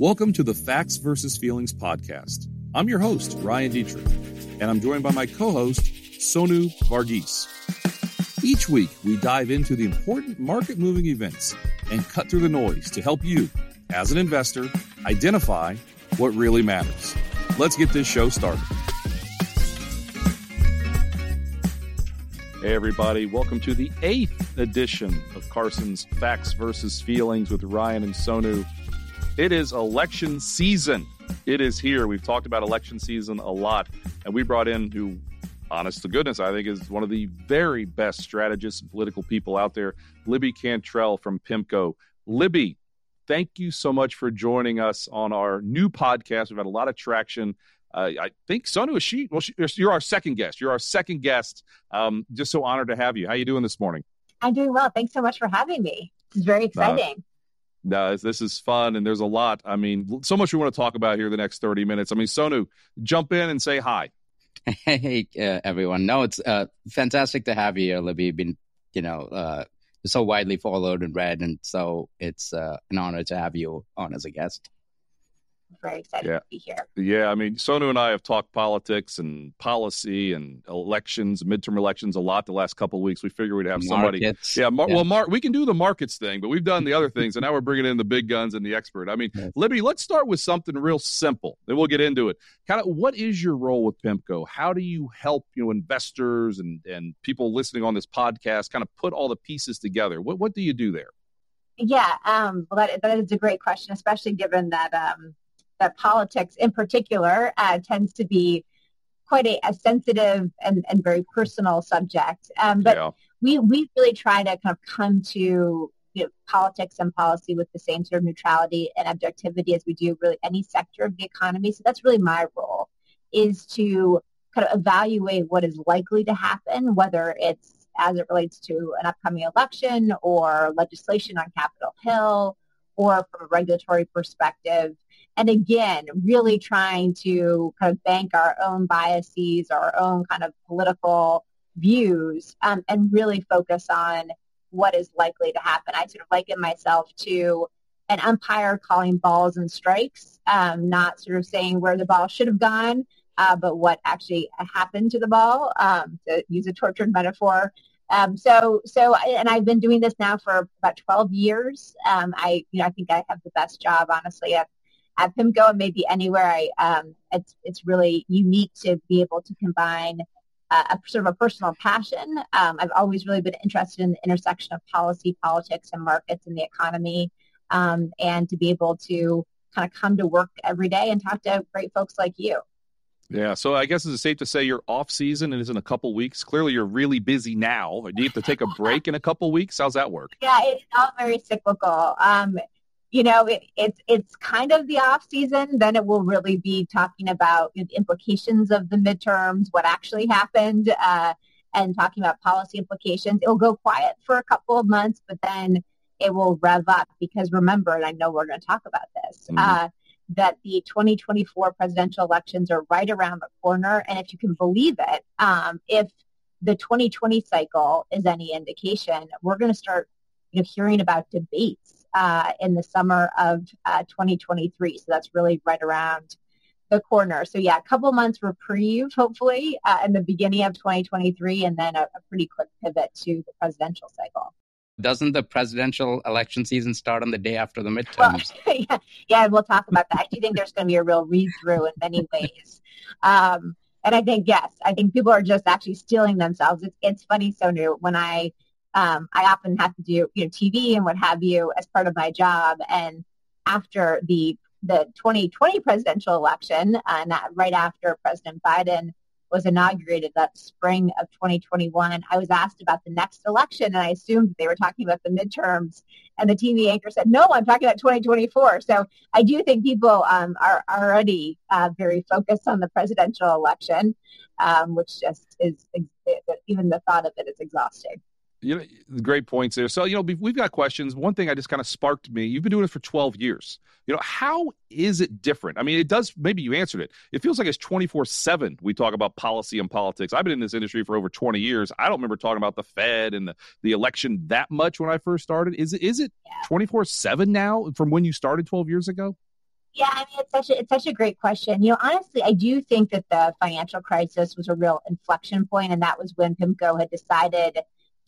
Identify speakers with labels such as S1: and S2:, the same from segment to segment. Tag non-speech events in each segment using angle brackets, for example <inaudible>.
S1: Welcome to the Facts versus Feelings podcast. I'm your host, Ryan Detrick, and I'm joined by my co host, Sonu Varghese. Each week, we dive into the important market moving events and cut through the noise to help you, as an investor, identify what really matters. Let's get this show started. Hey, everybody. Welcome to the eighth edition of Carson's Facts versus Feelings with Ryan and Sonu. It is election season. It is here. We've talked about election season a lot, and we brought in who, honest to goodness, I think is one of the very best strategists and political people out there, Libby Cantrill from PIMCO. Libby, thank you so much for joining us on our new podcast. We've had a lot of traction. Uh, I think Sonu is she. Well, she, you're our second guest. You're our second guest. Um, just so honored to have you. How are you doing this morning?
S2: I'm doing well. Thanks so much for having me. This is very exciting. Uh,
S1: no, this is fun, and there's a lot. I mean, so much we want to talk about here the next 30 minutes. I mean, Sonu, jump in and say hi. <laughs>
S3: Hey, uh, everyone. No, it's uh, fantastic to have you here, Libby. Been, you know, uh, so widely followed and read, and so it's uh, an honor to have you on as a guest
S2: very excited yeah. to be here. Yeah,
S1: I mean, Sonu and I have talked politics and policy and elections, midterm elections a lot the last couple of weeks. We figured we'd have somebody.
S3: Markets.
S1: Yeah, mar- yeah, well, Mark, we can do the markets thing, but we've done the other things, and now we're bringing in the big guns and the expert. I mean, yes. Libby, let's start with something real simple, then we'll get into it. Kind of, what is your role with PIMCO? How do you help you know investors and and people listening on this podcast kind of put all the pieces together? What what do you do there?
S2: Yeah, um, well, that, that is a great question, especially given that um, that politics in particular uh, tends to be quite a, a sensitive and, and, very personal subject. Um, but yeah. we, we really try to kind of come to you know, politics and policy with the same sort of neutrality and objectivity as we do really any sector of the economy. So that's really my role is to kind of evaluate what is likely to happen, whether it's as it relates to an upcoming election or legislation on Capitol Hill or from a regulatory perspective. And again, really trying to kind of bank our own biases, our own kind of political views, um, and really focus on what is likely to happen. I sort of liken myself to an umpire calling balls and strikes, um, not sort of saying where the ball should have gone, uh, but what actually happened to the ball, um, to use a tortured metaphor. Um, so, so, and I've been doing this now for about 12 years. Um, I, you know, I think I have the best job, honestly, at, at go and maybe anywhere. I, um, it's, it's really unique to be able to combine uh, a sort of a personal passion. Um, I've always really been interested in the intersection of policy, politics, and markets and the economy, um, and to be able to kind of come to work every day and talk to great folks like you.
S1: Yeah, so I guess it's safe to say you're off season and is in a couple weeks. Clearly, you're really busy now. Do you have to take a break in a couple weeks? How's that work?
S2: Yeah, it's all very cyclical. Um, you know, it, it's it's kind of the off season. Then it will really be talking about the implications of the midterms, what actually happened, uh, and talking about policy implications. It'll go quiet for a couple of months, but then it will rev up because remember, and I know we're going to talk about this. Mm-hmm. Uh, that the 2024 presidential elections are right around the corner. And if you can believe it, um, if the 2020 cycle is any indication, we're going to start you know, hearing about debates uh, in the summer of uh, 2023. So that's really right around the corner. So yeah, a couple months reprieve, hopefully, uh, in the beginning of 2023, and then a, a pretty quick pivot to the presidential cycle
S3: doesn't the presidential election season start on the day after the midterms?
S2: Well, <laughs> yeah, yeah, we'll talk about that. I do think there's going to be a real read through in many ways. Um, and I think yes, I think people are just actually stealing themselves. It's it's funny, Sonu, when I um, I often have to do you know TV and what have you as part of my job, and after the the 2020 presidential election, and that right after President Biden was inaugurated that spring of 2021, I was asked about the next election, and I assumed they were talking about the midterms. And the TV anchor said, "No, I'm talking about 2024." So I do think people um, are already uh, very focused on the presidential election, um, which just is even the thought of it is exhausting
S1: you know, great points there. So, you know, we've got questions. One thing I just kind of sparked me. You've been doing it for 12 years. You know, how is it different? I mean, it does, maybe you answered it. It feels like it's 24 7. We talk about policy and politics. I've been in this industry for over 20 years. I don't remember talking about the Fed and the, the election that much when I first started. Is it, is it 24 7 now from when you started 12 years ago?
S2: Yeah, I mean, it's such a, it's such a great question. You know, honestly, I do think that the financial crisis was a real inflection point, and that was when PIMCO had decided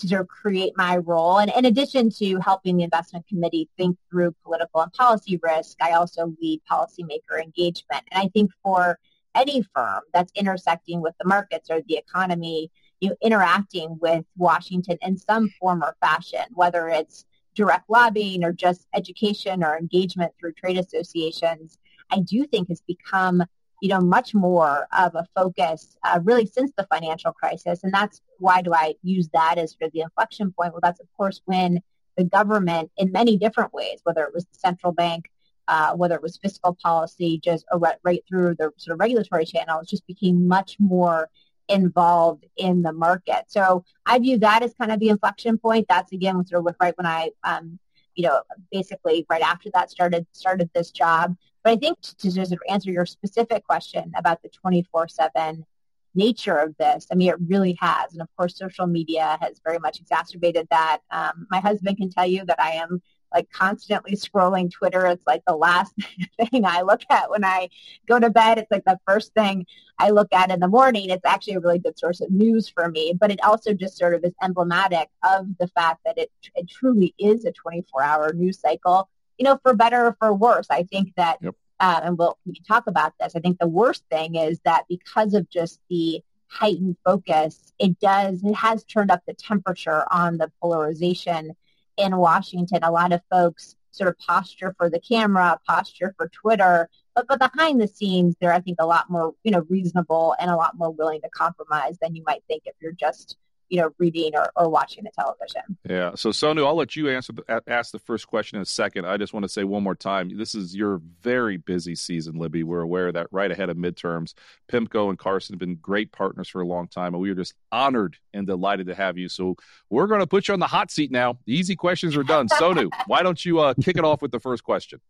S2: to sort of create my role. And in addition to helping the investment committee think through political and policy risk, I also lead policymaker engagement. And I think for any firm that's intersecting with the markets or the economy, you know, interacting with Washington in some form or fashion, whether it's direct lobbying or just education or engagement through trade associations, I do think has become you know, much more of a focus uh, really since the financial crisis. And that's why do I use that as sort of the inflection point? Well, that's of course when the government in many different ways, whether it was the central bank, uh, whether it was fiscal policy, just right, through the sort of regulatory channels, just became much more involved in the market. So I view that as kind of the inflection point. That's again sort of right when I, um, you know, basically right after that started started this job. But I think to, to just answer your specific question about the 24-7 nature of this, I mean, it really has. And of course, social media has very much exacerbated that. Um, my husband can tell you that I am like constantly scrolling Twitter. It's like the last <laughs> thing I look at when I go to bed. It's like the first thing I look at in the morning. It's actually a really good source of news for me, but it also just sort of is emblematic of the fact that it, it truly is a 24 hour news cycle you know, for better or for worse. I think that, yep. Uh, and we'll we can talk about this. I think the worst thing is that because of just the heightened focus, it does it has turned up the temperature on the polarization in Washington. A lot of folks sort of posture for the camera, posture for Twitter, but but behind the scenes, they're I think a lot more you know reasonable and a lot more willing to compromise than you might think if you're just you know, reading or, or watching the television.
S1: Yeah. So Sonu, I'll let you answer ask the first question in a second. I just want to say one more time, this is your very busy season, Libby. We're aware of that right ahead of midterms. Pimco and Carson have been great partners for a long time, and we are just honored and delighted to have you. So we're going to put you on the hot seat now. The easy questions are done. Sonu, <laughs> why don't you uh, kick it off with the first question?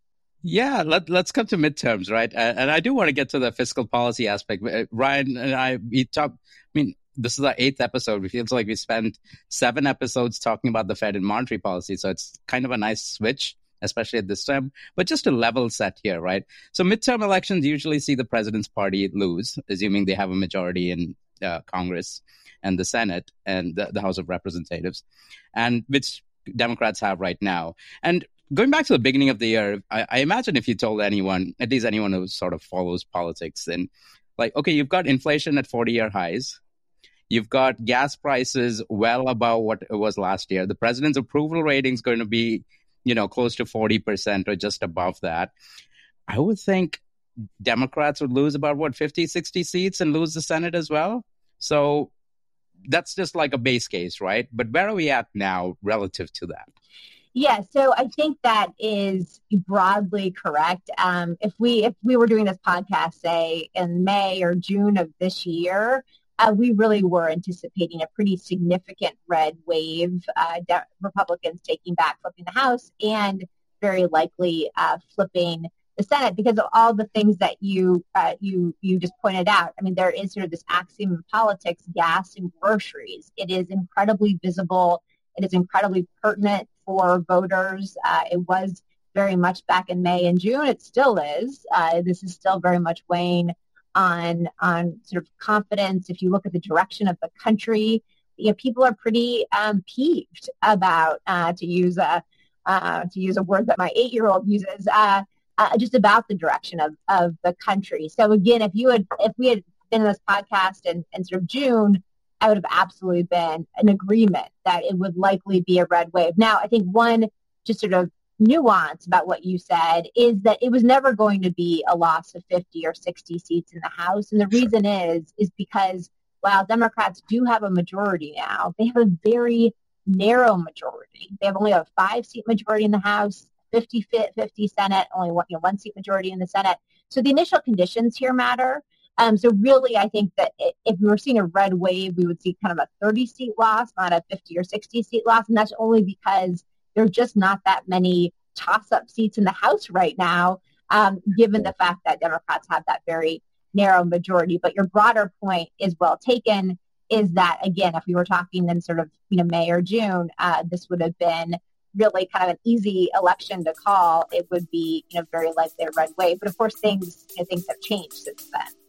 S3: Yeah, let, let's come to midterms, right? And I do want to get to the fiscal policy aspect. Uh, Ryan and I, we talk, I mean, this is our eighth episode. It feels like we spent seven episodes talking about the Fed and monetary policy. So it's kind of a nice switch, especially at this time. But just a level set here, right? So midterm elections usually see the president's party lose, assuming they have a majority in uh, Congress and the Senate and the, the House of Representatives, and which Democrats have right now. And going back to the beginning of the year, I, I, imagine if you told anyone, at least anyone who sort of follows politics, and like, okay, you've got inflation at 40 year highs. You've got gas prices well above what it was last year. The president's approval rating is going to be, you know, close to 40% or just above that. I would think Democrats would lose about what 50, 60 seats and lose the Senate as well. So that's just like a base case, right? But where are we at now relative to that?
S2: Yeah, so I think that is broadly correct. Um, if we if we were doing this podcast, say in May or June of this year, uh, we really were anticipating a pretty significant red wave, uh, de- Republicans taking back, flipping the House, and very likely uh, flipping the Senate because of all the things that you uh, you you just pointed out. I mean, there is sort of this axiom of politics: gas and groceries. It is incredibly visible. It is incredibly pertinent for voters. Uh, it was very much back in May and June. It still is. Uh, this is still very much weighing on on sort of confidence. If you look at the direction of the country, you know, people are pretty um, peeved about uh, to use a uh, to use a word that my eight year old uses. Uh, uh, just about the direction of, of the country. So again, if you had, if we had been in this podcast in, in sort of June, I would have absolutely been an agreement that it would likely be a red wave. Now, I think one just sort of nuance about what you said is that it was never going to be a loss of 50 or 60 seats in the House. And the reason is, is because while Democrats do have a majority now, they have a very narrow majority. They have only a five seat majority in the House, 50 50 Senate, only one, you know, one seat majority in the Senate. So the initial conditions here matter. Um, so really, I think that if we were seeing a red wave, we would see kind of a 30 seat loss, not a 50 or 60 seat loss. And that's only because there's just not that many toss-up seats in the House right now, um, given the fact that Democrats have that very narrow majority. But your broader point is well taken. Is that again, if we were talking in sort of you know May or June, uh, this would have been really kind of an easy election to call, it would be, you know, very likely a red wave. But of course, things, you know, things have changed since then.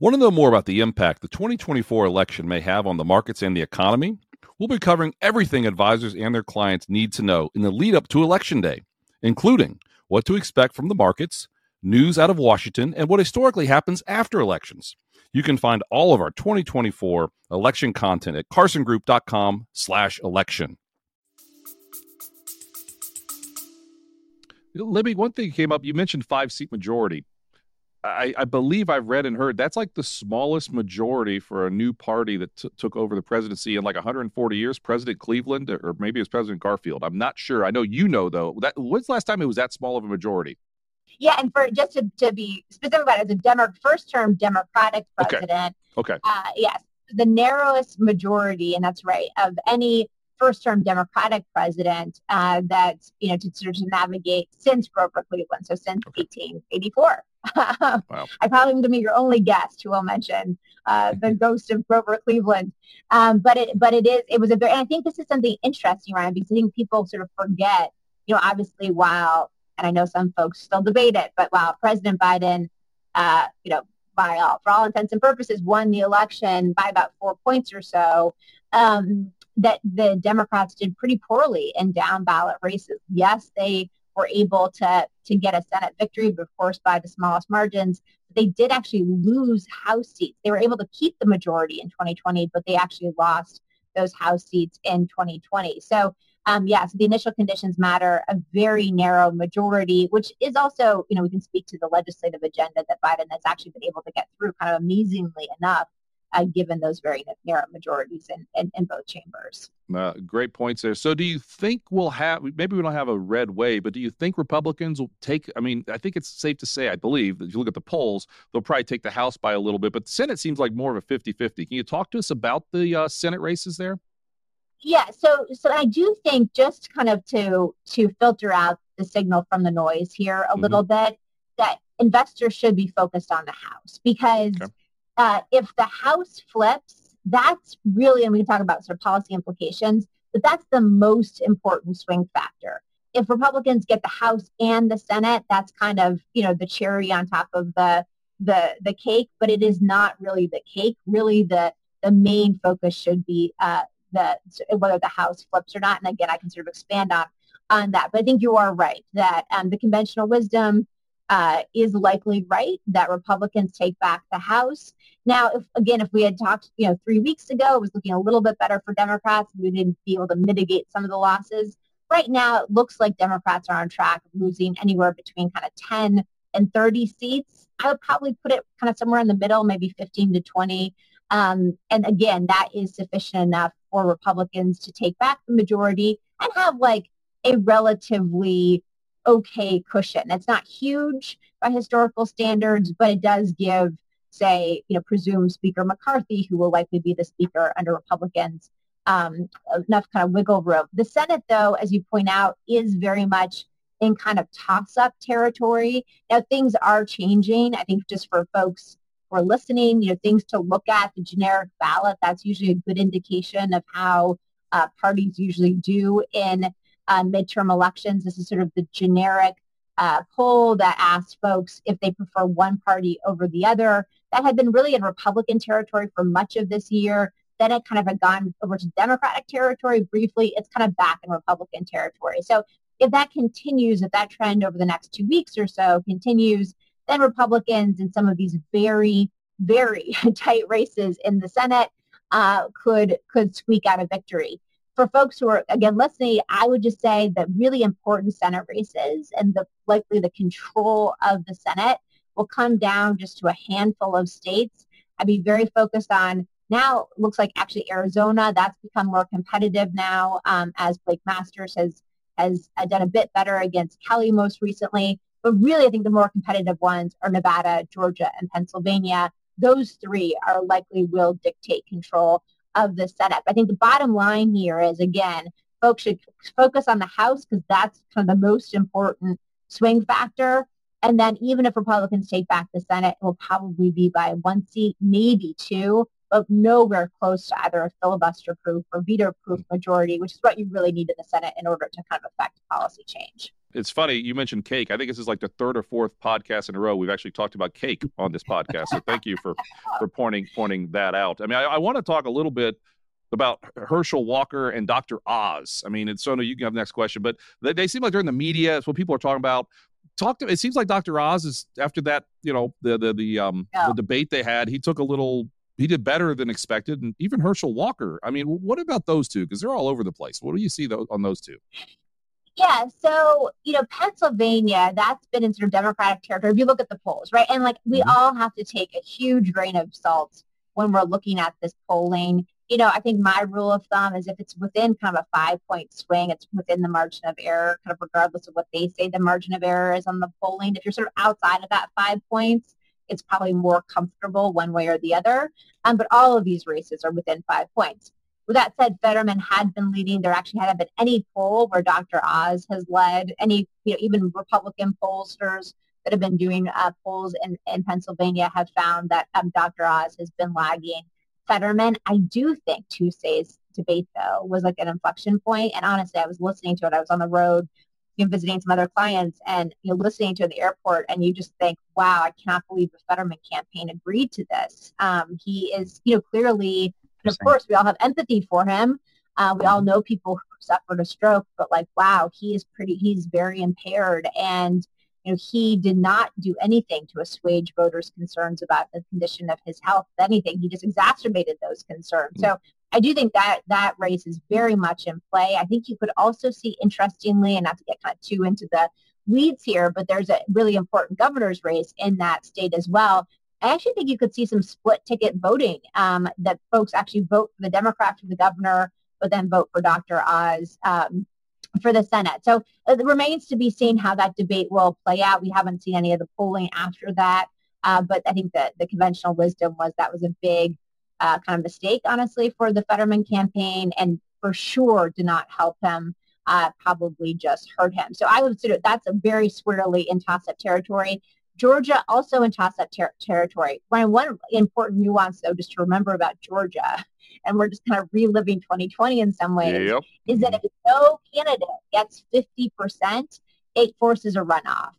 S1: Want to know more about the impact the 2024 election may have on the markets and the economy? We'll be covering everything advisors and their clients need to know in the lead up to Election Day, including what to expect from the markets, news out of Washington, and what historically happens after elections. You can find all of our 2024 election content at carsongroup.com slash election. Libby, one thing came up. You mentioned five seat majority. I, I, believe I've read and heard that's like the smallest majority for a new party that t- took over the presidency in like 140 years. President Cleveland, or maybe it was President Garfield. I'm not sure. I know you know though. That when's the last time it was that small of a majority?
S2: Yeah, and for just to, to be specific about it, as a Demo- first term Democratic president,
S1: okay, okay.
S2: Uh, yes, the narrowest majority, and that's right, of any first term Democratic president uh, that you know to sort of navigate since Grover Cleveland, so since okay. 1884. <laughs> wow. I probably am to be your only guest who will mention uh, the <laughs> ghost of Grover Cleveland. Um, but it, but it is, it was a very, and I think this is something interesting, Ryan, because I think people sort of forget, you know, obviously while, and I know some folks still debate it, but while President Biden, uh, you know, by all, for all intents and purposes, won the election by about four points or so, um, that the Democrats did pretty poorly in down ballot races. Yes, they were able to to get a Senate victory, but of course by the smallest margins. They did actually lose House seats. They were able to keep the majority in 2020, but they actually lost those House seats in 2020. So um, yeah, so the initial conditions matter, a very narrow majority, which is also, you know, we can speak to the legislative agenda that Biden has actually been able to get through kind of amazingly enough uh, given those very narrow majorities in, in, in both chambers.
S1: Uh, great points there. So, do you think we'll have maybe we don't have a red wave, but do you think Republicans will take? I mean, I think it's safe to say, I believe, that if you look at the polls, they'll probably take the House by a little bit, but the Senate seems like more of a 50 50. Can you talk to us about the uh, Senate races there?
S2: Yeah, so so I do think just kind of to to filter out the signal from the noise here a mm-hmm. little bit that investors should be focused on the House because. Okay uh, if the House flips, that's really, and we can talk about sort of policy implications, but that's the most important swing factor. If Republicans get the House and the Senate, that's kind of, you know, the cherry on top of the the the cake, but it is not really the cake. Really, the the main focus should be uh, the whether the House flips or not. And again, I can sort of expand on on that. But I think you are right that um, the conventional wisdom uh, is likely right that Republicans take back the House. Now, if again, if we had talked, you know, three weeks ago, it was looking a little bit better for Democrats. We didn't be able to mitigate some of the losses. Right now, it looks like Democrats are on track of losing anywhere between kind of 10 and 30 seats. I would probably put it kind of somewhere in the middle, maybe 15 to 20. Um, and again, that is sufficient enough for Republicans to take back the majority and have like a relatively okay cushion. It's not huge by historical standards, but it does give, say, you know, presumed Speaker McCarthy, who will likely be the Speaker under Republicans, um, enough kind of wiggle room. The Senate, though, as you point out, is very much in kind of toss-up territory. Now, things are changing. I think just for folks who are listening, you know, things to look at, the generic ballot, that's usually a good indication of how uh, parties usually do in uh, midterm elections. This is sort of the generic uh, poll that asked folks if they prefer one party over the other. That had been really in Republican territory for much of this year. Then it kind of had gone over to Democratic territory briefly. It's kind of back in Republican territory. So if that continues, if that trend over the next two weeks or so continues, then Republicans in some of these very, very <laughs> tight races in the Senate uh, could could squeak out a victory for folks who are again listening, I would just say that really important Senate races and the likely the control of the Senate will come down just to a handful of states. I'd be very focused on now. Looks like actually Arizona that's become more competitive now um, as Blake Masters has has done a bit better against Kelly most recently. But really, I think the more competitive ones are Nevada, Georgia, and Pennsylvania. Those three are likely will dictate control of the Senate. I think the bottom line here is, again, folks should focus on the House because that's kind of the most important swing factor. And then even if Republicans take back the Senate, it will probably be by one seat, maybe two. but nowhere close to either a filibuster-proof or veto-proof majority, which is what you really need in the Senate in order to kind of affect policy change.
S1: It's funny you mentioned cake. I think this is like the third or fourth podcast in a row we've actually talked about cake on this podcast. So thank you for for pointing pointing that out. I mean, I, I want to talk a little bit about Herschel Walker and Dr. Oz. I mean, it's Sonu, you can have the next question, but they, they seem like they're in the media. It's what people are talking about. Talk to. It seems like Dr. Oz is after that. You know, the the the um yeah. the debate they had. He took a little. He did better than expected, and even Herschel Walker. I mean, what about those two? Because they're all over the place. What do you see those, on those two?
S2: Yeah, so you know, Pennsylvania, that's been in sort of Democratic territory. If you look at the polls, right, and like we mm-hmm. all have to take a huge grain of salt when we're looking at this polling. You know, I think my rule of thumb is if it's within kind of a five point swing, it's within the margin of error, kind of regardless of what they say the margin of error is on the polling. If you're sort of outside of that five points, it's probably more comfortable one way or the other. Um, but all of these races are within five points. With that said, Fetterman had been leading. There actually hadn't been any poll where Dr. Oz has led. Any, you know, even Republican pollsters that have been doing uh, polls in, in Pennsylvania have found that um, Dr. Oz has been lagging Fetterman. I do think Tuesday's debate, though, was like an inflection point. And honestly, I was listening to it. I was on the road you know, visiting some other clients and you know, listening to it in the airport, and you just think, wow, I cannot believe the Fetterman campaign agreed to this. Um, he is, you know, clearly and of course, we all have empathy for him. Uh, we all know people who suffered a stroke, but like, wow, he is pretty, he's very impaired. And, you know, he did not do anything to assuage voters' concerns about the condition of his health. If anything, he just exacerbated those concerns. Mm-hmm. So I do think that that race is very much in play. I think you could also see, interestingly, and not to get kind of too into the weeds here, but there's a really important governor's race in that state as well. I actually think you could see some split ticket voting um, that folks actually vote for the Democrat for the governor, but then vote for Dr. Oz um, for the Senate. So it remains to be seen how that debate will play out. We haven't seen any of the polling after that, uh, but I think that the conventional wisdom was that was a big uh, kind of mistake, honestly, for the Fetterman campaign, and for sure did not help him. Uh, probably just hurt him. So I would consider that's a very squarely in toss-up territory. Georgia also in toss-up ter- territory. One, one important nuance, though, just to remember about Georgia, and we're just kind of reliving 2020 in some ways, yep. is that if no candidate gets 50%, it forces a runoff.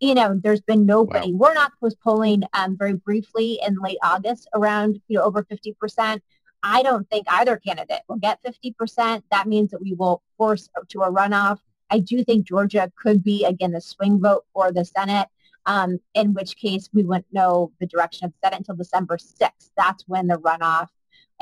S2: You know, there's been nobody. Wow. Warnock was polling um, very briefly in late August around, you know, over 50%. I don't think either candidate will get 50%. That means that we will force to a runoff. I do think Georgia could be, again, the swing vote for the Senate um, in which case we wouldn't know the direction of the Senate until December 6th. That's when the runoff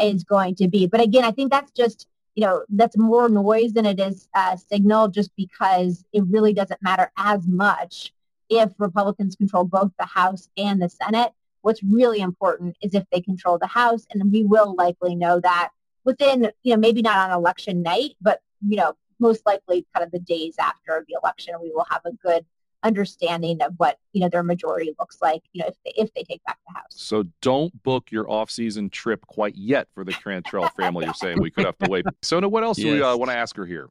S2: is going to be. But again, I think that's just, you know, that's more noise than it is uh, signal just because it really doesn't matter as much if Republicans control both the House and the Senate. What's really important is if they control the House, and we will likely know that within, you know, maybe not on election night, but, you know, most likely kind of the days after the election, we will have a good understanding of what you know their majority looks like you know if they, if they take back the house
S1: so don't book your off-season trip quite yet for the Cantrill family you're saying we could have to wait <laughs> so what else yes. do we uh, want to ask her here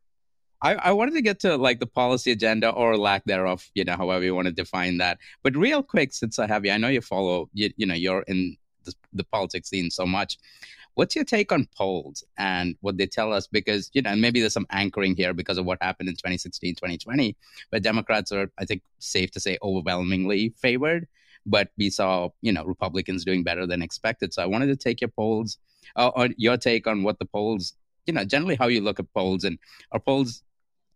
S3: I, I wanted to get to like the policy agenda or lack thereof, you know, however you want to define that. But real quick, since I have you, I know you follow, you, you know, you're in the, the politics scene so much. What's your take on polls and what they tell us? Because, you know, maybe there's some anchoring here because of what happened in 2016, 2020, where Democrats are, I think, safe to say, overwhelmingly favored. But we saw, you know, Republicans doing better than expected. So I wanted to take your polls, uh, or your take on what the polls, you know, generally how you look at polls and are polls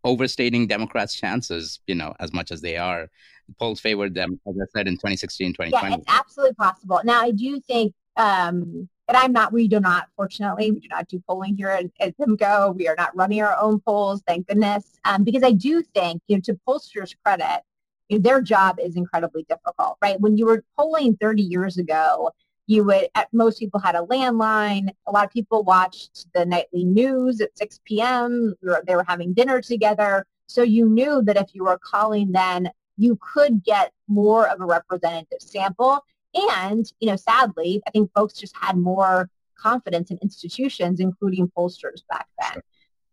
S3: overstating Democrats' chances, you know, as much as they are. Polls favored them, as I said, in 2016, 2020.
S2: Yeah, it's absolutely possible. Now, I do think um, and I'm not, we do not, fortunately, we do not do polling here at, at PIMCO. We are not running our own polls, thank goodness. Um, because I do think, you know, to pollsters' credit, you know, their job is incredibly difficult, right? When you were polling 30 years ago, you would, most people had a landline. A lot of people watched the nightly news at 6 p.m. They were having dinner together. So you knew that if you were calling then, you could get more of a representative sample. And, you know, sadly, I think folks just had more confidence in institutions, including pollsters back then.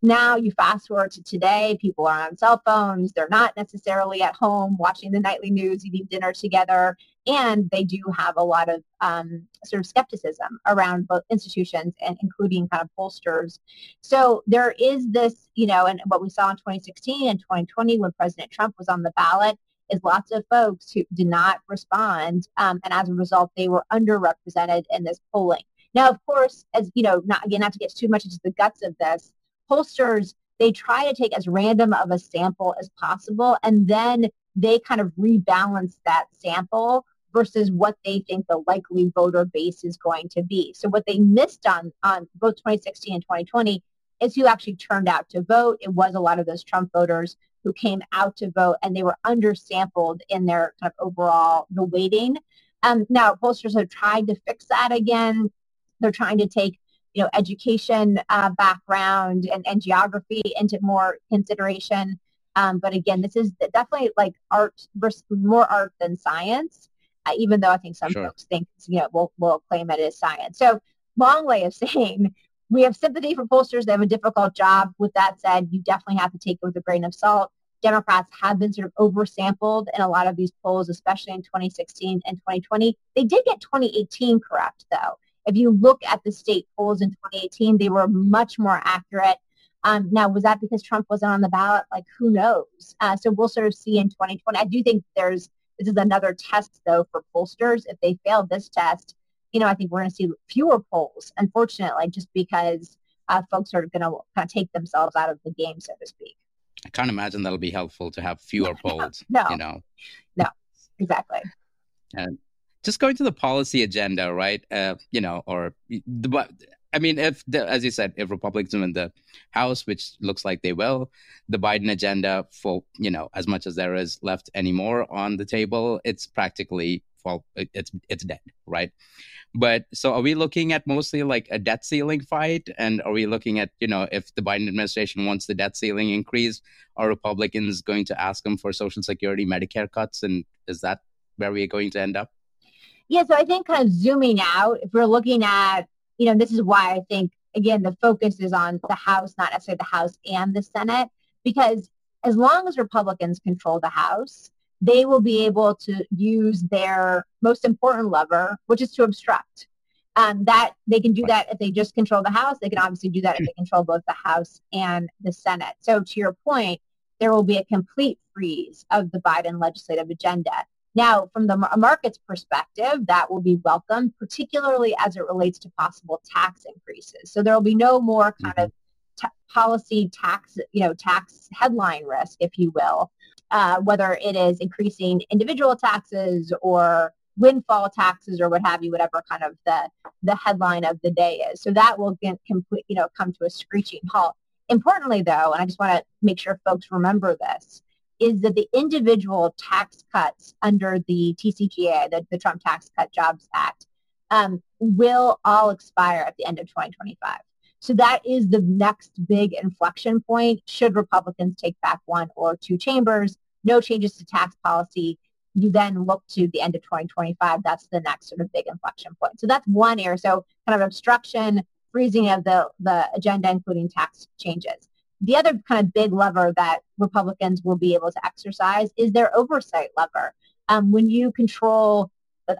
S2: Now you fast forward to today, people are on cell phones. They're not necessarily at home watching the nightly news, eating dinner together. and they do have a lot of um, sort of skepticism around both institutions and including kind of pollsters. So there is this, you know, and what we saw in 2016 and 2020 when President Trump was on the ballot is lots of folks who did not respond, um, and as a result, they were underrepresented in this polling. Now, of course, as you know, not again, not to get too much into the guts of this, pollsters they try to take as random of a sample as possible, and then they kind of rebalance that sample versus what they think the likely voter base is going to be. So what they missed on on both 2016 and 2020 is who actually turned out to vote. It was a lot of those Trump voters who came out to vote, and they were undersampled in their kind of overall the weighting. Um, now pollsters have tried to fix that again. They're trying to take you know education uh, background and, and geography into more consideration. Um, but again, this is definitely like art versus more art than science, uh, even though I think some sure. folks think, you know, will will claim it as science. So long way of <laughs> saying we have sympathy for pollsters. They have a difficult job. With that said, you definitely have to take it with a grain of salt. Democrats have been sort of oversampled in a lot of these polls, especially in 2016 and 2020. They did get 2018 correct, though. If you look at the state polls in 2018, they were much more accurate. Um, now, was that because Trump wasn't on the ballot? Like, who knows? Uh, so we'll sort of see in 2020. I do think there's this is another test, though, for pollsters. If they fail this test, you know, I think we're going to see fewer polls, unfortunately, just because uh, folks are going to kind of take themselves out of the game, so to speak.
S3: I can't imagine that'll be helpful to have fewer <laughs> polls.
S2: no,
S3: you know,
S2: no, exactly.
S3: And just going to the policy agenda, right? Uh, you know, or the I mean, if the, as you said, if Republicans win the House, which looks like they will, the Biden agenda for you know as much as there is left anymore on the table, it's practically well, it's it's dead, right? But so are we looking at mostly like a debt ceiling fight, and are we looking at you know if the Biden administration wants the debt ceiling increased, are Republicans going to ask them for Social Security, Medicare cuts, and is that where we're going to end up?
S2: Yeah, so I think kind of zooming out, if we're looking at you know, this is why I think, again, the focus is on the House, not necessarily the House and the Senate, because as long as Republicans control the House, they will be able to use their most important lever, which is to obstruct. Um, that they can do that if they just control the House. They can obviously do that if they control both the House and the Senate. So to your point, there will be a complete freeze of the Biden legislative agenda. Now, from the market's perspective, that will be welcome, particularly as it relates to possible tax increases. So there will be no more kind mm-hmm. of t- policy tax, you know, tax headline risk, if you will, uh, whether it is increasing individual taxes or windfall taxes or what have you, whatever kind of the the headline of the day is. So that will get complete, you know, come to a screeching halt. Importantly, though, and I just want to make sure folks remember this is that the individual tax cuts under the TCJA, the, the Trump Tax Cut Jobs Act, um, will all expire at the end of 2025. So that is the next big inflection point should Republicans take back one or two chambers, no changes to tax policy. You then look to the end of 2025. That's the next sort of big inflection point. So that's one area. So kind of obstruction, freezing of the, the agenda, including tax changes. The other kind of big lever that Republicans will be able to exercise is their oversight lever. Um, when you control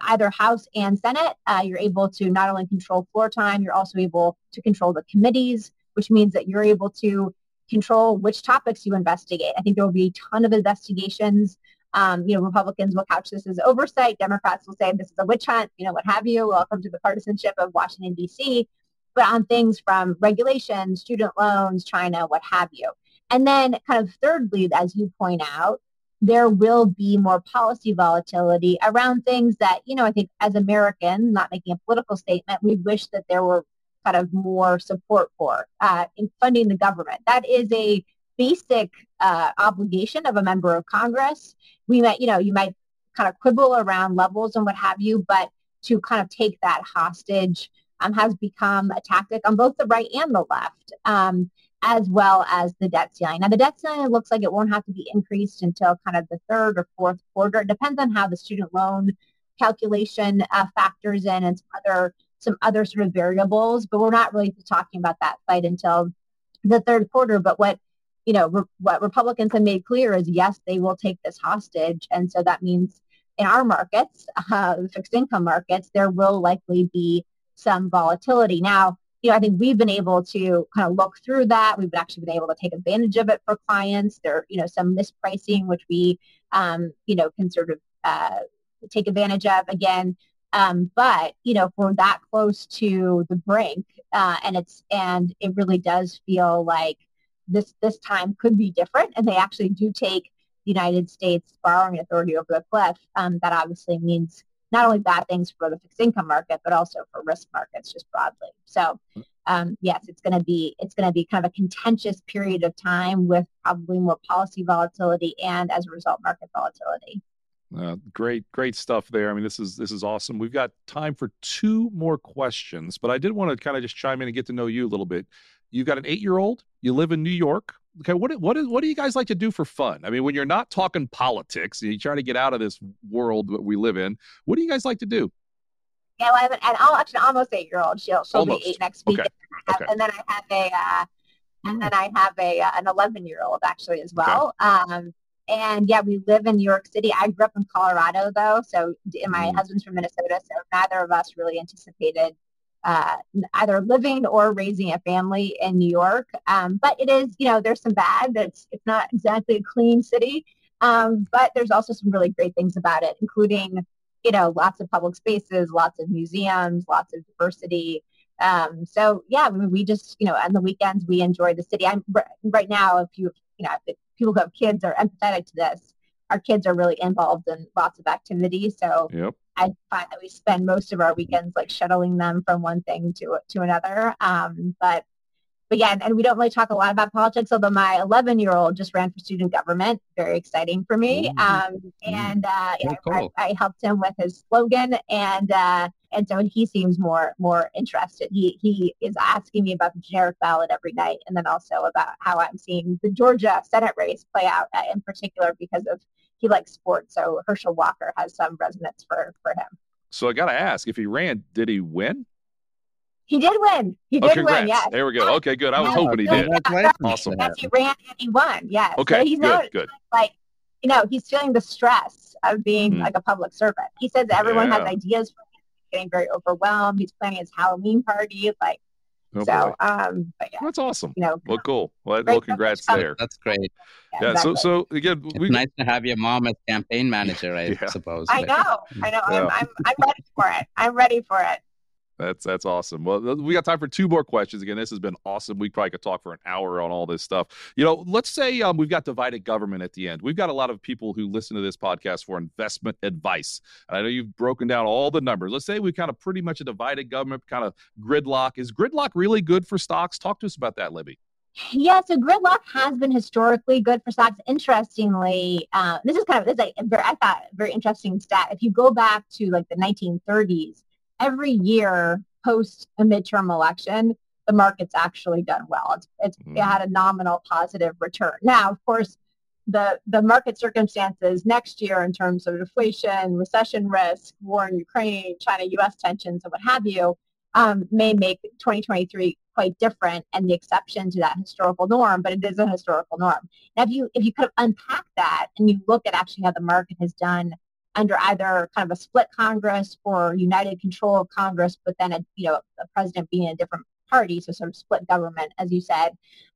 S2: either House and Senate, uh, you're able to not only control floor time, you're also able to control the committees, which means that you're able to control which topics you investigate. I think there will be a ton of investigations. Um, you know, Republicans will couch this as oversight. Democrats will say this is a witch hunt, you know, what have you. Welcome to the partisanship of Washington, D.C but on things from regulation, student loans, China, what have you. And then kind of thirdly, as you point out, there will be more policy volatility around things that, you know, I think as Americans, not making a political statement, we wish that there were kind of more support for uh, in funding the government. That is a basic uh, obligation of a member of Congress. We might, you know, you might kind of quibble around levels and what have you, but to kind of take that hostage um, has become a tactic on both the right and the left, um, as well as the debt ceiling. Now, the debt ceiling looks like it won't have to be increased until kind of the third or fourth quarter. It depends on how the student loan calculation uh, factors in and some other some other sort of variables, but we're not really talking about that fight until the third quarter. But what you know, re- what Republicans have made clear is yes, they will take this hostage, and so that means in our markets, uh, fixed income markets, there will likely be some volatility. Now, you know, I think we've been able to kind of look through that. We've actually been able to take advantage of it for clients. There, you know, some mispricing, which we, um, you know, can sort of uh, take advantage of again. Um, but you know, if we're that close to the brink, uh, and it's and it really does feel like this this time could be different, and they actually do take the United States borrowing authority over the cliff. Um, that obviously means not only bad things for the fixed income market, but also for risk markets just broadly. So um, yes, it's going to be it's going to be kind of a contentious period of time with probably more policy volatility and as a result market volatility.
S1: Uh, great, great stuff there. I mean, this is this is awesome. We've got time for two more questions, but I did want to kind of just chime in and get to know you a little bit. You've got an eight-year-old. You live in New York. Okay, what what is what do you guys like to do for fun? I mean, when you're not talking politics, you try to get out of this world that we live in. What do you guys like to do?
S2: Yeah, well, I have an, an actually almost eight-year-old. She'll she'll almost. be eight next week,
S1: okay.
S2: and, okay. and then I have a uh, and then I have a uh, an 11-year-old actually as well. Okay. Um, and yeah, we live in New York City. I grew up in Colorado though, so my mm. husband's from Minnesota, so neither of us really anticipated uh, either living or raising a family in New York. Um, but it is, you know, there's some bad. It's it's not exactly a clean city, um, but there's also some really great things about it, including, you know, lots of public spaces, lots of museums, lots of diversity. Um, so yeah, we, we just, you know, on the weekends we enjoy the city. I'm right now, if you, you know, people who have kids are empathetic to this. Our kids are really involved in lots of activities. So
S1: yep.
S2: I find that we spend most of our weekends like shuttling them from one thing to to another. Um, but but yeah, and, and, we don't really talk a lot about politics. Although my 11 year old just ran for student government, very exciting for me. Um, mm-hmm. and uh, yeah, cool. I, I, helped him with his slogan, and uh, and so he seems more more interested. He he is asking me about the generic ballot every night, and then also about how I'm seeing the Georgia Senate race play out uh, in particular because of he likes sports. So Herschel Walker has some resonance for for him.
S1: So I got to ask, if he ran, did he win?
S2: He did win. He oh, did
S1: congrats.
S2: win. Yes.
S1: There we go. Okay, good. I was hoping he did. Awesome.
S2: Yes, he ran and he won. Yes.
S1: Okay.
S2: So he's
S1: good.
S2: Not,
S1: good.
S2: Like, you know, he's feeling the stress of being mm. like a public servant. He says everyone yeah. has ideas for him. He's getting very overwhelmed. He's planning his Halloween party. Like, Oh, so, um, yeah,
S1: that's awesome.
S2: You know,
S1: well, cool. Well, well congrats there.
S3: That's great.
S1: Yeah. yeah exactly. So, so again,
S3: we, it's nice to have your mom as campaign manager. I <laughs> yeah. suppose.
S2: I know. I know. I'm, I'm, I'm ready for it. I'm ready for it.
S1: That's that's awesome. Well, we got time for two more questions. Again, this has been awesome. We probably could talk for an hour on all this stuff. You know, let's say um, we've got divided government at the end. We've got a lot of people who listen to this podcast for investment advice. And I know you've broken down all the numbers. Let's say we kind of pretty much a divided government, kind of gridlock. Is gridlock really good for stocks? Talk to us about that, Libby.
S2: Yeah, so gridlock has been historically good for stocks. Interestingly, uh, this is kind of this is a thought very interesting stat. If you go back to like the 1930s, every year post a midterm election, the market's actually done well. It's, it's mm. it had a nominal positive return. Now, of course, the the market circumstances next year in terms of inflation, recession risk, war in Ukraine, China-U.S. tensions, and what have you, um, may make 2023 quite different and the exception to that historical norm, but it is a historical norm. Now, if you if you could unpack that and you look at actually how the market has done under either kind of a split Congress or united control of Congress, but then a you know a president being a different party, so sort of split government, as you said,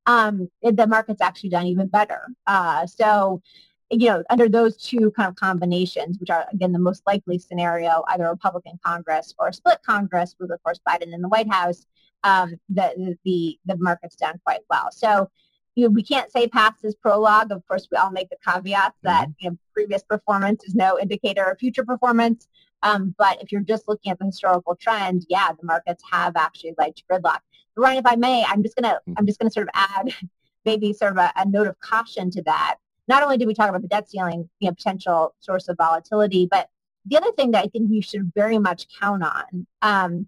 S2: um, the market's actually done even better. Uh, so, you know, under those two kind of combinations, which are again the most likely scenario, either a Republican Congress or a split Congress with, of course, Biden in the White House, um, the the the market's done quite well. So you know, we can't say past is prologue. Of course, we all make the caveat that mm-hmm. you know, previous performance is no indicator of future performance. Um, but if you're just looking at the historical trend, yeah, the markets have actually led to gridlock. Ryan, if I may, I'm just gonna mm-hmm. I'm just gonna sort of add <laughs> maybe sort of a, a, note of caution to that. Not only did we talk about the debt ceiling, you know, potential source of volatility, but the other thing that I think you should very much count on um,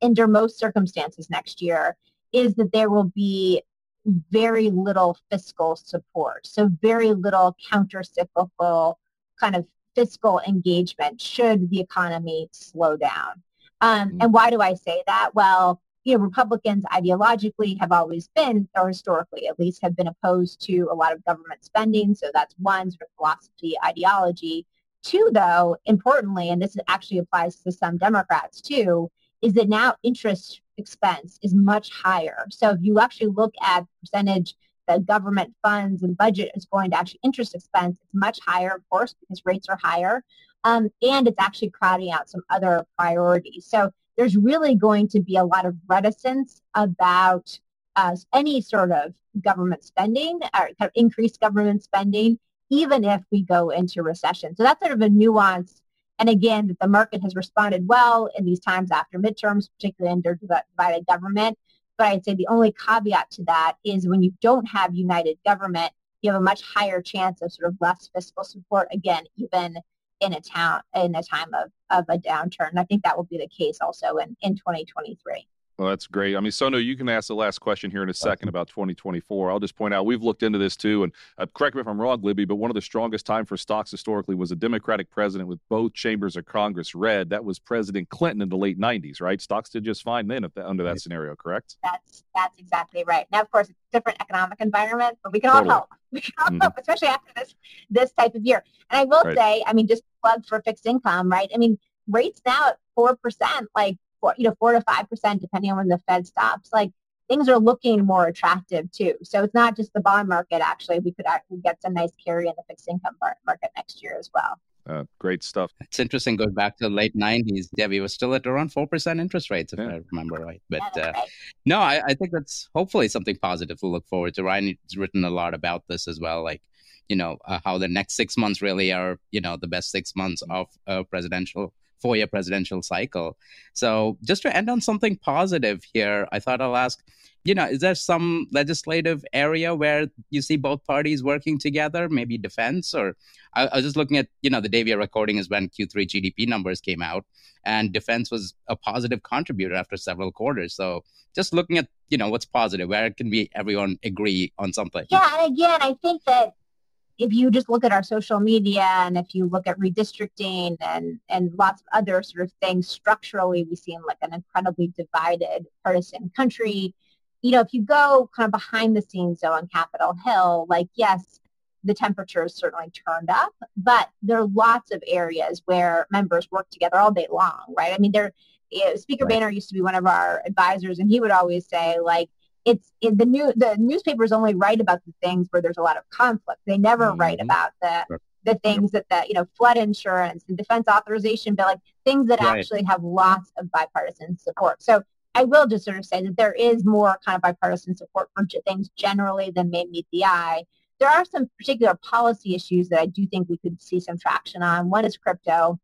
S2: under most circumstances next year is that there will be very little fiscal support. So very little counter-cyclical kind of fiscal engagement should the economy slow down. Um, mm-hmm. And why do I say that? Well, you know, Republicans ideologically have always been, or historically at least, have been opposed to a lot of government spending. So that's one sort of philosophy, ideology. Two, though, importantly, and this actually applies to some Democrats too, is that now interest expense is much higher. So if you actually look at percentage that government funds and budget is going to actually interest expense, it's much higher, of course, because rates are higher. Um, and it's actually crowding out some other priorities. So there's really going to be a lot of reticence about uh, any sort of government spending or kind of increased government spending, even if we go into recession. So that's sort of a nuance. And again, that the market has responded well in these times after midterms, particularly under divided government. But I'd say the only caveat to that is when you don't have united government, you have a much higher chance of sort of less fiscal support, again, even in a town in a time of, of a downturn. And I think that will be the case also in, in 2023.
S1: Well, that's great. I mean, Sonu, you can ask the last question here in a second about 2024. I'll just point out we've looked into this too, and uh, correct me if I'm wrong, Libby, but one of the strongest time for stocks historically was a Democratic president with both chambers of Congress red. That was President Clinton in the late 90s, right? Stocks did just fine then under that scenario, correct?
S2: That's that's exactly right. Now, of course, it's different economic environment, but we can all help. <laughs> We can all mm-hmm. help, especially after this this type of year. And I will right. say, I mean, just plug for fixed income, right? I mean, rates now at four percent, like four, you know, four to five percent, depending on when the Fed stops. Like things are looking more attractive too. So it's not just the bond market. Actually, we could actually get some nice carry in the fixed income market next year as well.
S1: Uh, great stuff.
S3: It's interesting. Going back to the late '90s, Debbie was still at around four percent interest rates, if yeah. I remember right. But uh, right. no, I, I, think that's hopefully something positive to look forward to. Ryan has written a lot about this as well, like you know uh, how the next six months really are, you know, the best six months of a presidential four year presidential cycle. So, just to end on something positive here, I thought I'll ask you know, is there some legislative area where you see both parties working together, maybe defense? Or I, I was just looking at, you know, the day we are recording is when Q3 GDP numbers came out, and defense was a positive contributor after several quarters. So just looking at, you know, what's positive, where can we everyone agree on something?
S2: Yeah, and again, I think that if you just look at our social media and if you look at redistricting and, and lots of other sort of things, structurally, we seem like an incredibly divided partisan country. You know, if you go kind of behind the scenes though on Capitol Hill, like yes, the temperature is certainly turned up, but there are lots of areas where members work together all day long, right? I mean, there, Speaker right. Boehner used to be one of our advisors, and he would always say, like, it's it, the new the newspapers only write about the things where there's a lot of conflict. They never mm-hmm. write about the the things that the you know flood insurance, the defense authorization bill, like things that right. actually have lots of bipartisan support. So I will just sort of say that there is more kind of bipartisan support for things generally than may meet the eye. There are some particular policy issues that I do think we could see some traction on. One is crypto.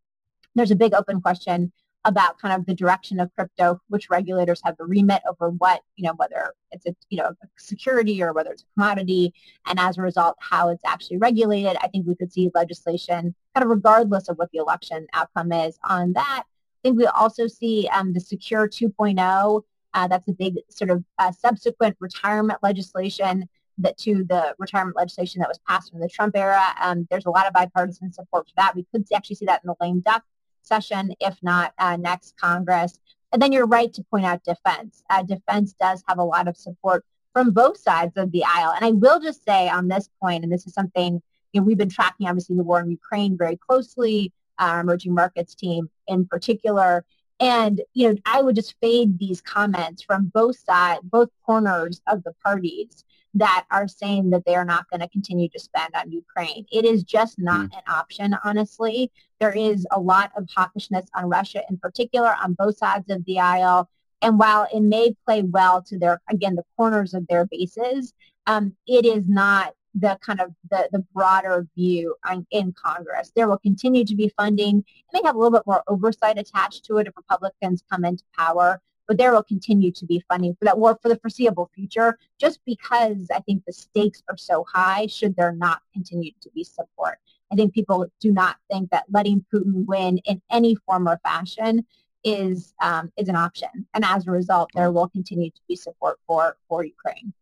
S2: There's a big open question about kind of the direction of crypto, which regulators have the remit over what, you know, whether it's a, you know, a security or whether it's a commodity, and as a result, how it's actually regulated. I think we could see legislation kind of regardless of what the election outcome is on that. I think we also see um, the Secure 2.0. Uh, that's a big sort of uh, subsequent retirement legislation that to the retirement legislation that was passed in the Trump era. Um, there's a lot of bipartisan support for that. We could actually see that in the lame duck session, if not uh, next Congress. And then you're right to point out defense. Uh, defense does have a lot of support from both sides of the aisle. And I will just say on this point, and this is something you know, we've been tracking, obviously, the war in Ukraine very closely, our emerging markets team in particular. And, you know, I would just fade these comments from both sides, both corners of the parties that are saying that they are not going to continue to spend on Ukraine. It is just not mm. an option, honestly. There is a lot of hawkishness on Russia in particular on both sides of the aisle. And while it may play well to their, again, the corners of their bases, um, it is not the kind of the, the broader view on, in Congress. There will continue to be funding. It may have a little bit more oversight attached to it if Republicans come into power but there will continue to be funding for that war for the foreseeable future just because I think the stakes are so high should there not continue to be support. I think people do not think that letting Putin win in any form or fashion is um, is an option, and as a result, there will continue to be support for for Ukraine.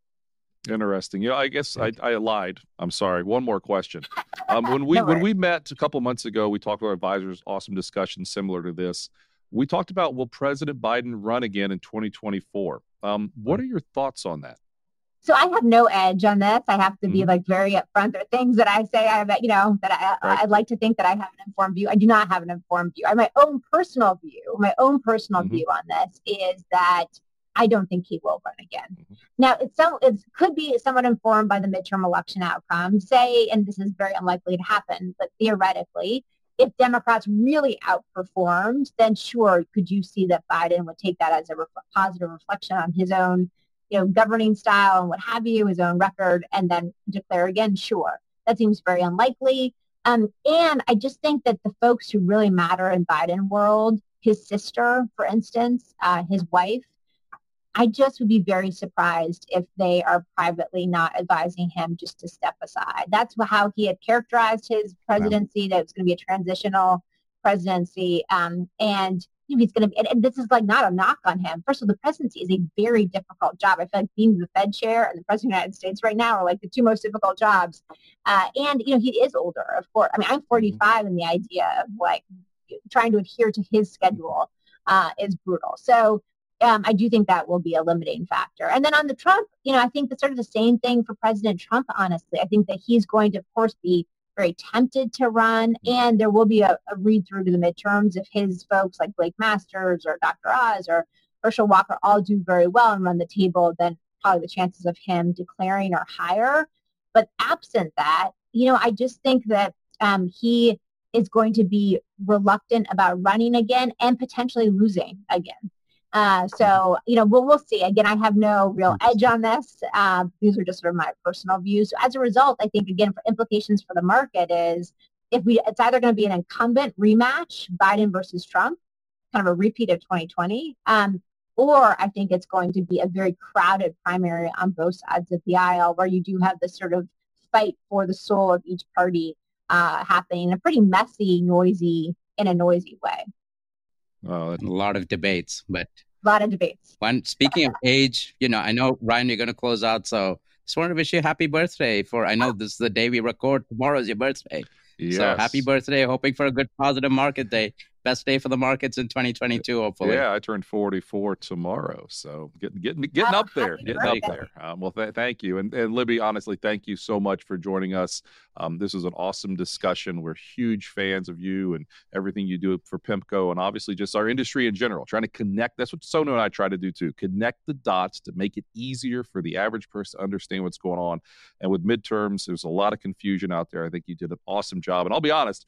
S1: Interesting. Yeah, I guess I, I lied. I'm sorry. One more question. Um, when we <laughs> no when we met a couple months ago, we talked with our advisors. Awesome discussion, similar to this. We talked about will President Biden run again in 2024? Um, what are your thoughts on that?
S2: so I have no edge on this. I have to be mm-hmm. like very upfront. There are things that I say I have, you know, that I, right. I'd like to think that I have an informed view. I do not have an informed view. I my own personal view. My own personal mm-hmm. view on this is that I don't think he will run again. Mm-hmm. Now, it's some it could be somewhat informed by the midterm election outcome. Say, and this is very unlikely to happen, but theoretically, if Democrats really outperformed, then sure, could you see that Biden would take that as a ref- positive reflection on his own, you know, governing style and what have you, his own record, and then declare again? Sure, that seems very unlikely. Um, and I just think that the folks who really matter in Biden world, his sister, for instance, uh, his wife, I just would be very surprised if they are privately not advising him just to step aside. That's how he had characterized his presidency, wow. that it's going to be a transitional presidency. Um, and you know, he's going to be, and, and, this is like not a knock on him. First of all, the presidency is a very difficult job. I feel like being the Fed chair and the president of the United States right now are like the two most difficult jobs. Uh, and, you know, he is older, of course. I mean, I'm mm-hmm. 45 and the idea of like trying to adhere to his schedule uh, is brutal. So um, I do think that will be a limiting factor. And then on the Trump, you know, I think it's sort of the same thing for President Trump, honestly. I think that he's going to, of course, be very tempted to run, and there will be a, a read through to the midterms if his folks like Blake Masters or Dr. Oz or Herschel Walker all do very well and run the table, then probably the chances of him declaring are higher. But absent that, you know, I just think that um, he is going to be reluctant about running again and potentially losing again. Uh, so, you know, we'll, we'll see. Again, I have no real edge on this. Uh, these are just sort of my personal views. So as a result, I think, again, for implications for the market is if we, it's either going to be an incumbent rematch, Biden versus Trump, kind of a repeat of 2020, um, or I think it's going to be a very crowded primary on both sides of the aisle where you do have this sort of fight for the soul of each party uh, happening in a pretty messy, noisy, in a noisy way.
S3: Well, a lot of debates, but
S2: a lot of debates.
S3: When speaking of age, you know, I know Ryan, you're going to close out, so just want to wish you a happy birthday. For I know this is the day we record. Tomorrow is your birthday, yes. so happy birthday! Hoping for a good, positive market day best day for the markets in 2022, hopefully.
S1: Yeah, I turned 44 tomorrow, so getting getting getting up there, getting up there. Um, well, th- thank you, and and Libby, honestly, thank you so much for joining us. Um, this was an awesome discussion. We're huge fans of you and everything you do for PIMCO, and obviously just our industry in general. Trying to connect. That's what Sonu and I try to do too. Connect the dots to make it easier for the average person to understand what's going on. And with midterms, there's a lot of confusion out there. I think you did an awesome job. And I'll be honest,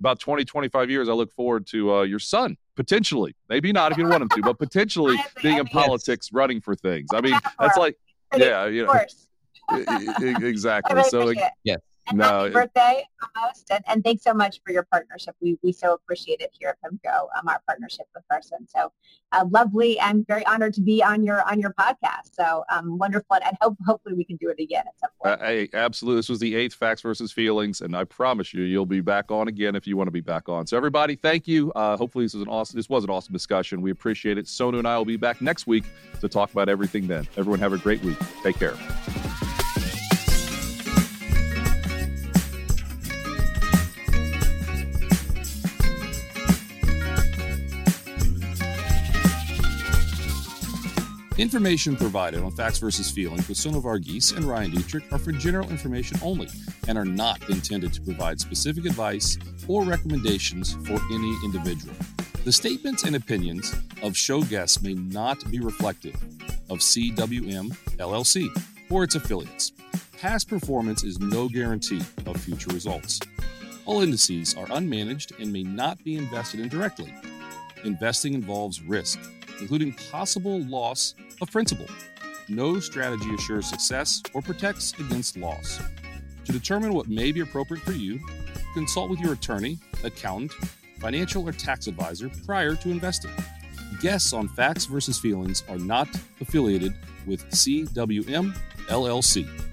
S1: about 20, 25 years, I look forward to uh, your son potentially, maybe not if you want him to, but potentially <laughs> being in politics, running for things. I mean, that's like, yeah, you know, <laughs> exactly. So, like,
S2: yeah. And no, happy birthday almost. And, and, thanks so much for your partnership. We, we so appreciate it here at PIMCO, um, our partnership with Carson. So uh, lovely. I'm very honored to be on your on your podcast. So um, wonderful. And hope, hopefully we can do it again at some point.
S1: Uh, hey, absolutely. This was the eighth Facts versus Feelings. And I promise you, you'll be back on again if you want to be back on. So everybody, thank you. Uh, hopefully this was an awesome, this was an awesome discussion. We appreciate it. Sonu and I will be back next week to talk about everything then. Everyone have a great week. Take care. Information provided on Facts versus Feelings with Sonu Varghese and Ryan Detrick are for general information only and are not intended to provide specific advice or recommendations for any individual. The statements and opinions of show guests may not be reflective of CWM LLC or its affiliates. Past performance is no guarantee of future results. All indices are unmanaged and may not be invested in directly. Investing involves risk including possible loss of principal. No strategy assures success or protects against loss. To determine what may be appropriate for you, consult with your attorney, accountant, financial, or tax advisor prior to investing. Guests on Facts versus Feelings are not affiliated with CWM LLC.